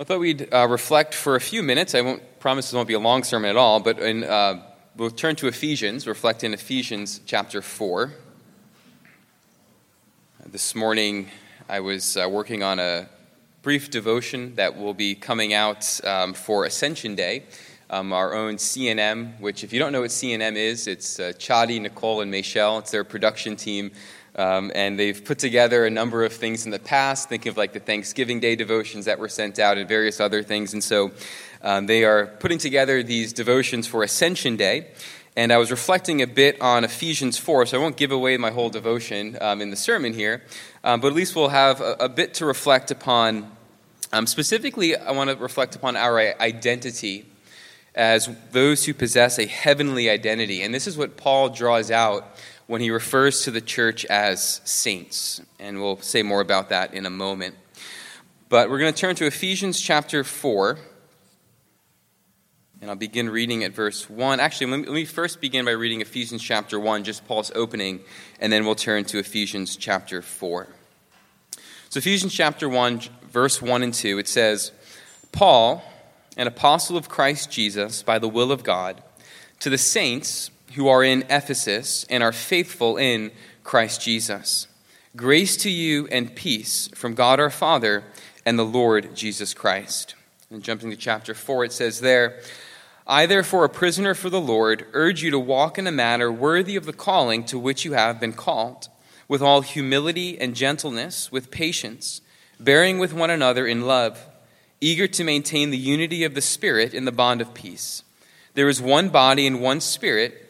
I thought we'd uh, reflect for a few minutes. I won't promise this won't be a long sermon at all, but in, uh, we'll turn to Ephesians, reflect in Ephesians chapter 4. This morning, I was uh, working on a brief devotion that will be coming out um, for Ascension Day. Um, our own CNM, which, if you don't know what CNM is, it's uh, Chadi, Nicole, and Michelle. It's their production team um, and they've put together a number of things in the past, think of like the Thanksgiving Day devotions that were sent out and various other things. And so um, they are putting together these devotions for Ascension Day. And I was reflecting a bit on Ephesians 4, so I won't give away my whole devotion um, in the sermon here, um, but at least we'll have a, a bit to reflect upon. Um, specifically, I want to reflect upon our identity as those who possess a heavenly identity. And this is what Paul draws out when he refers to the church as saints. And we'll say more about that in a moment. But we're going to turn to Ephesians chapter 4. And I'll begin reading at verse 1. Actually, let me, first begin by reading Ephesians chapter 1, just Paul's opening, and then we'll turn to Ephesians chapter 4. So, Ephesians chapter 1, verse 1 and 2, it says, Paul, an apostle of Christ Jesus, by the will of God, to the saints who are in Ephesus and are faithful in Christ Jesus. Grace to you and peace from God our Father and the Lord Jesus Christ. And jumping to chapter 4, it says there, I, therefore, a prisoner for the Lord, urge you to walk in a manner worthy of the calling to which you have been called, with all humility and gentleness, with patience, bearing with one another in love, eager to maintain the unity of the Spirit in the bond of peace. There is one body and one Spirit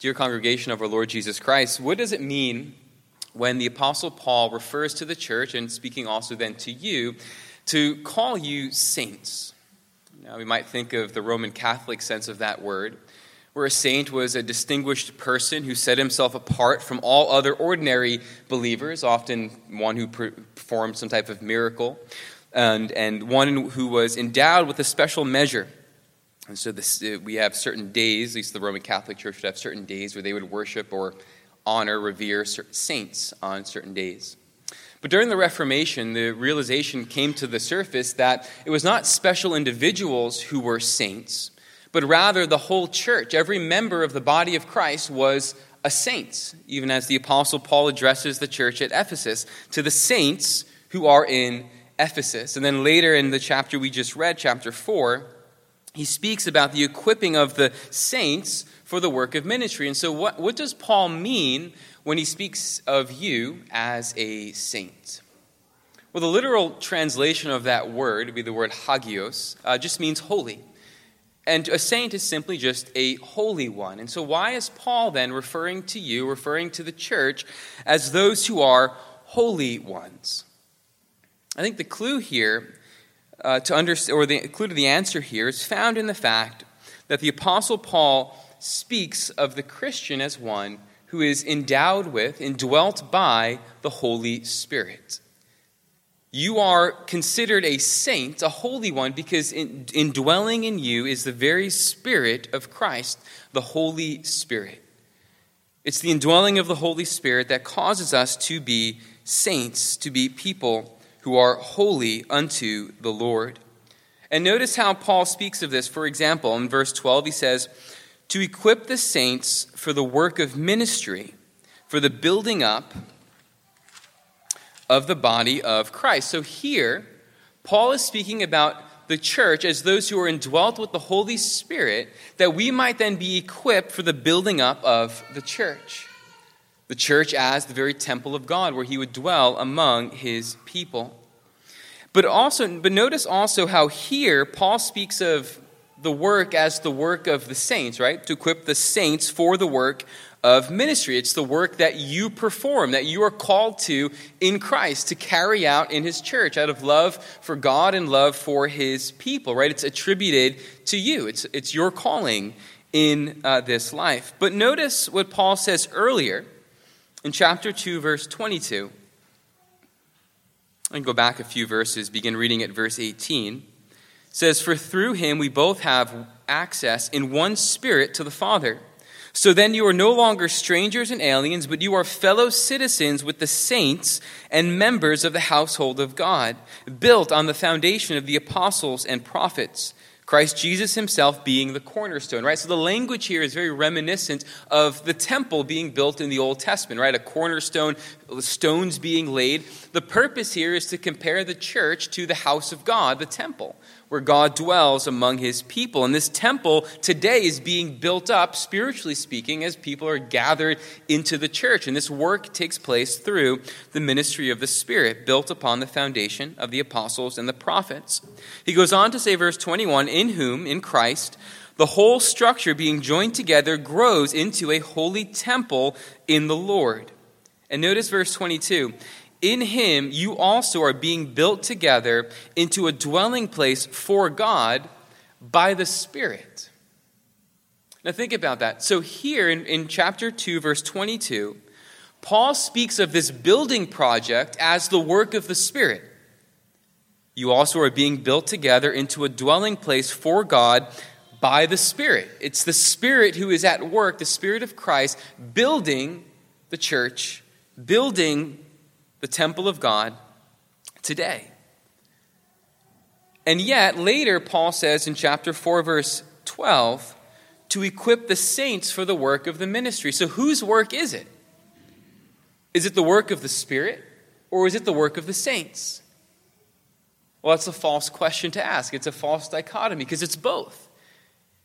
Dear congregation of our Lord Jesus Christ, what does it mean when the Apostle Paul refers to the church, and speaking also then to you, to call you saints? Now, we might think of the Roman Catholic sense of that word, where a saint was a distinguished person who set himself apart from all other ordinary believers, often one who performed some type of miracle, and, and one who was endowed with a special measure and so this, uh, we have certain days, at least the Roman Catholic Church would have certain days where they would worship or honor, revere saints on certain days. But during the Reformation, the realization came to the surface that it was not special individuals who were saints, but rather the whole church. Every member of the body of Christ was a saint, even as the Apostle Paul addresses the church at Ephesus to the saints who are in Ephesus. And then later in the chapter we just read, chapter 4, he speaks about the equipping of the saints for the work of ministry. And so, what, what does Paul mean when he speaks of you as a saint? Well, the literal translation of that word would be the word hagios, uh, just means holy. And a saint is simply just a holy one. And so, why is Paul then referring to you, referring to the church, as those who are holy ones? I think the clue here uh, to understand, or the clue to the answer here is found in the fact that the Apostle Paul speaks of the Christian as one who is endowed with, indwelt by the Holy Spirit. You are considered a saint, a holy one, because in, indwelling in you is the very Spirit of Christ, the Holy Spirit. It's the indwelling of the Holy Spirit that causes us to be saints, to be people who are holy unto the Lord. And notice how Paul speaks of this. For example, in verse 12, he says, To equip the saints for the work of ministry, for the building up of the body of Christ. So here, Paul is speaking about the church as those who are indwelt with the Holy Spirit, that we might then be equipped for the building up of the church. The church as the very temple of God, where he would dwell among his people. But also, but notice also how here Paul speaks of the work as the work of the saints, right? To equip the saints for the work of ministry. It's the work that you perform, that you are called to in Christ to carry out in His church out of love for God and love for His people, right? It's attributed to you, it's, it's your calling in uh, this life. But notice what Paul says earlier in chapter 2, verse 22. I can go back a few verses, begin reading at verse 18. It says, For through him we both have access in one spirit to the Father. So then you are no longer strangers and aliens, but you are fellow citizens with the saints and members of the household of God, built on the foundation of the apostles and prophets. Christ Jesus himself being the cornerstone, right? So the language here is very reminiscent of the temple being built in the Old Testament, right? A cornerstone, stones being laid. The purpose here is to compare the church to the house of God, the temple where God dwells among his people. And this temple today is being built up, spiritually speaking, as people are gathered into the church. And this work takes place through the ministry of the Spirit, built upon the foundation of the apostles and the prophets. He goes on to say, verse 21 In whom, in Christ, the whole structure being joined together grows into a holy temple in the Lord. And notice verse 22 in him you also are being built together into a dwelling place for God by the Spirit. Now think about that. So here in, in chapter 2, verse 22, Paul speaks of this building project as the work of the Spirit. You also are being built together into a dwelling place for God by the Spirit. It's the Spirit who is at work, the Spirit of Christ, building the church, building the temple of God today. And yet, later, Paul says in chapter 4, verse 12, to equip the saints for the work of the ministry. So, whose work is it? Is it the work of the Spirit, or is it the work of the saints? Well, that's a false question to ask. It's a false dichotomy because it's both.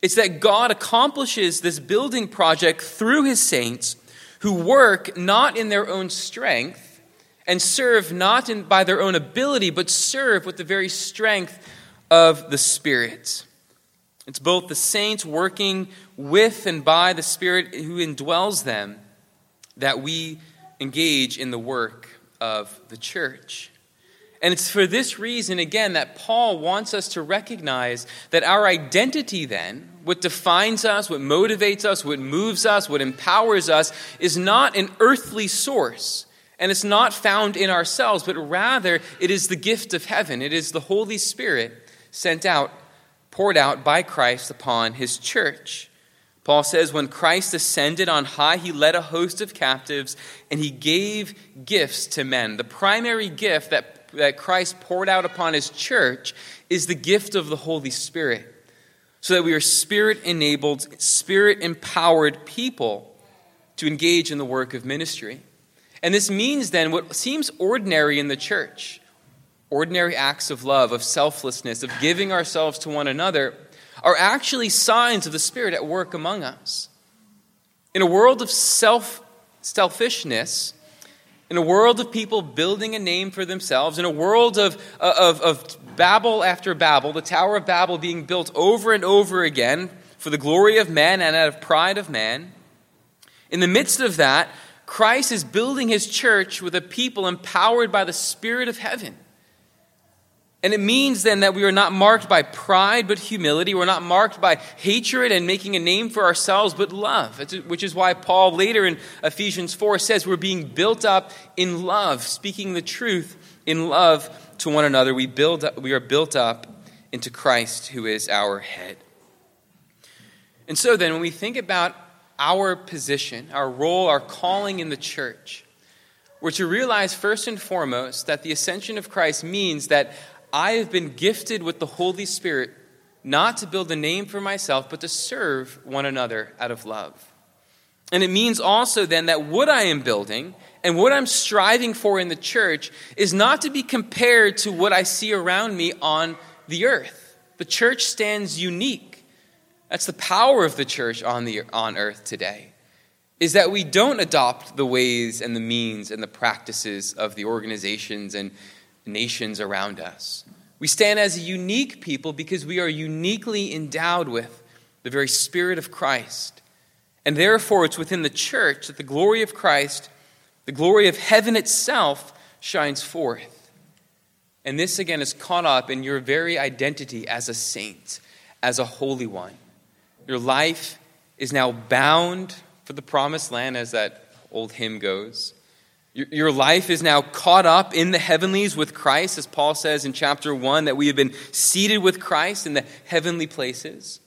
It's that God accomplishes this building project through his saints who work not in their own strength and serve not in, by their own ability, but serve with the very strength of the Spirit. It's both the saints working with and by the Spirit who indwells them that we engage in the work of the church. And it's for this reason, again, that Paul wants us to recognize that our identity, then, what defines us, what motivates us, what moves us, what empowers us, is not an earthly source. And it's not found in ourselves, but rather it is the gift of heaven. It is the Holy Spirit sent out, poured out by Christ upon his church. Paul says, when Christ ascended on high, he led a host of captives and he gave gifts to men. The primary gift that, that Christ poured out upon his church is the gift of the Holy Spirit, so that we are spirit enabled, spirit empowered people to engage in the work of ministry. And this means then what seems ordinary in the church ordinary acts of love, of selflessness, of giving ourselves to one another are actually signs of the Spirit at work among us. In a world of self selfishness, in a world of people building a name for themselves, in a world of, uh, of, of Babel after Babel, the Tower of Babel being built over and over again for the glory of man and out of pride of man, in the midst of that, Christ is building his church with a people empowered by the Spirit of heaven. And it means then that we are not marked by pride but humility. We're not marked by hatred and making a name for ourselves but love, which is why Paul later in Ephesians 4 says we're being built up in love, speaking the truth in love to one another, we, build up, we are built up into Christ, who is our head. And so then, when we think about our position, our role, our calling in the church, we're to realize first and foremost that the ascension of Christ means that I have been gifted with the Holy Spirit not to build a name for myself, but to serve one another out of love. And it means also then that what I am building and what I'm striving for in the church is not to be compared to what I see around me on the earth. The church stands unique. That's the power of the church on, the, on earth today, is that we don't adopt the ways and the means and the practices of the organizations and nations around us. We stand as a unique people because we are uniquely endowed with the very Spirit of Christ. And therefore, it's within the church that the glory of Christ, the glory of heaven itself, shines forth. And this, again, is caught up in your very identity as a saint, as a holy one. Your life is now bound for the promised land, as that old hymn goes. Your life is now caught up in the heavenlies with Christ, as Paul says in chapter 1, that we have been seated with Christ in the heavenly places.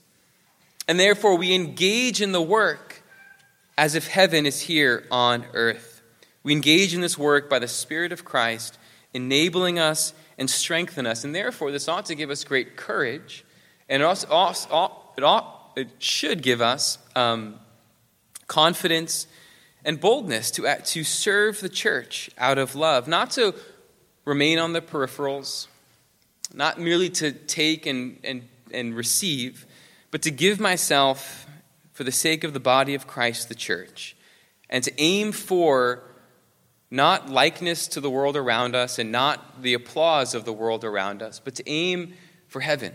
And therefore, we engage in the work as if heaven is here on earth. We engage in this work by the Spirit of Christ, enabling us and strengthen us. And therefore, this ought to give us great courage, and it, also, it, ought, it should give us um, confidence and boldness to, to serve the church out of love, not to remain on the peripherals, not merely to take and, and, and receive, but to give myself for the sake of the body of Christ, the church, and to aim for not likeness to the world around us and not the applause of the world around us, but to aim for heaven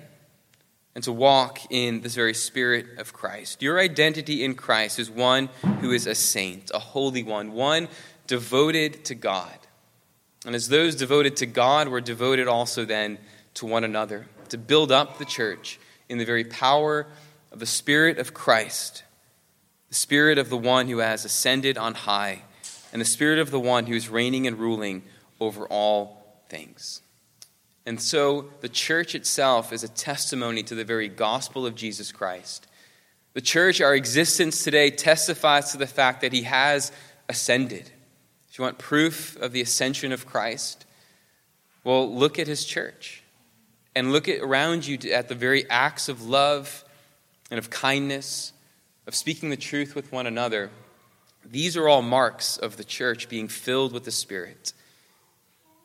and to walk in this very spirit of Christ. Your identity in Christ is one who is a saint, a holy one, one devoted to God. And as those devoted to God, we're devoted also then to one another, to build up the church in the very power of the Spirit of Christ, the Spirit of the one who has ascended on high, and the Spirit of the one who is reigning and ruling over all things. And so the church itself is a testimony to the very gospel of Jesus Christ. The church, our existence today, testifies to the fact that he has ascended. If you want proof of the ascension of Christ, well, look at his church and look at around you at the very acts of love and of kindness, of speaking the truth with one another. These are all marks of the church being filled with the Spirit.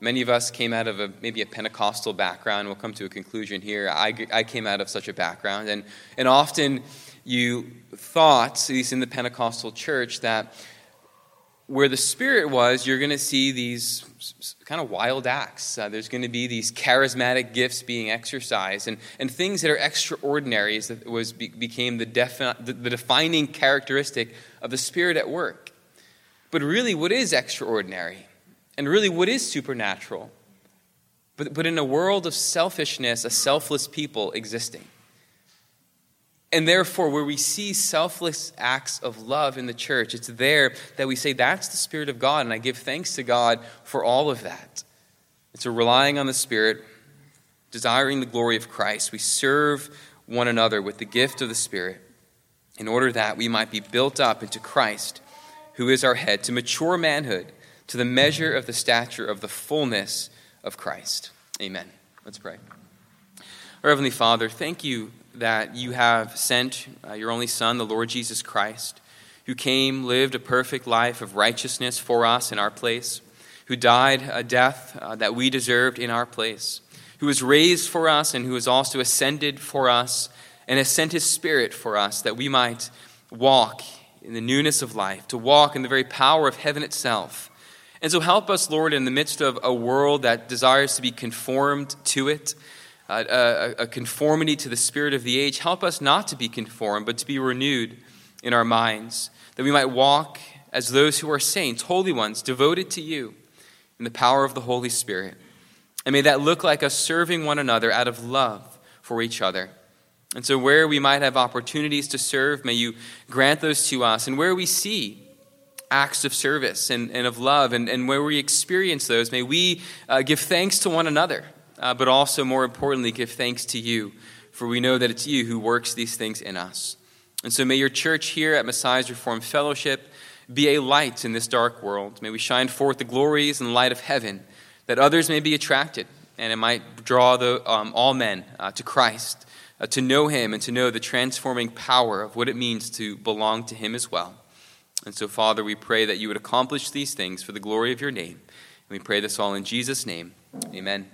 Many of us came out of a, maybe a Pentecostal background. We'll come to a conclusion here. I, I came out of such a background. And, and often you thought, at least in the Pentecostal church, that where the Spirit was, you're going to see these kind of wild acts. Uh, there's going to be these charismatic gifts being exercised and, and things that are extraordinary that was, became the, defi- the, the defining characteristic of the Spirit at work. But really, what is extraordinary? And really what is supernatural, but, but in a world of selfishness, a selfless people existing. And therefore, where we see selfless acts of love in the church, it's there that we say, that's the Spirit of God. And I give thanks to God for all of that. It's a relying on the Spirit, desiring the glory of Christ. We serve one another with the gift of the Spirit in order that we might be built up into Christ, who is our head, to mature manhood to the measure of the stature of the fullness of Christ. Amen. Let's pray. Our Heavenly Father, thank you that you have sent uh, your only Son, the Lord Jesus Christ, who came, lived a perfect life of righteousness for us in our place, who died a death uh, that we deserved in our place, who was raised for us and who has also ascended for us and has sent his Spirit for us that we might walk in the newness of life, to walk in the very power of heaven itself and so help us, Lord, in the midst of a world that desires to be conformed to it, uh, a, a, conformity to the spirit of the age. Help us not to be conformed, but to be renewed in our minds, that we might walk as those who are saints, holy ones, devoted to you in the power of the Holy Spirit. And may that look like us serving one another out of love for each other. And so, where we might have opportunities to serve, may you grant those to us. And where we see acts of service and, and of love. And, and where we experience those, may we uh, give thanks to one another, uh, but also, more importantly, give thanks to you, for we know that it's you who works these things in us. And so may your church here at Messiah's Reformed Fellowship be a light in this dark world. May we shine forth the glories and light of heaven, that others may be attracted, and it might draw the, um, all men uh, to Christ, uh, to know him, and to know the transforming power of what it means to belong to him as well. And so, Father, we pray that you would accomplish these things for the glory of your name. And we pray this all in Jesus' name. Amen.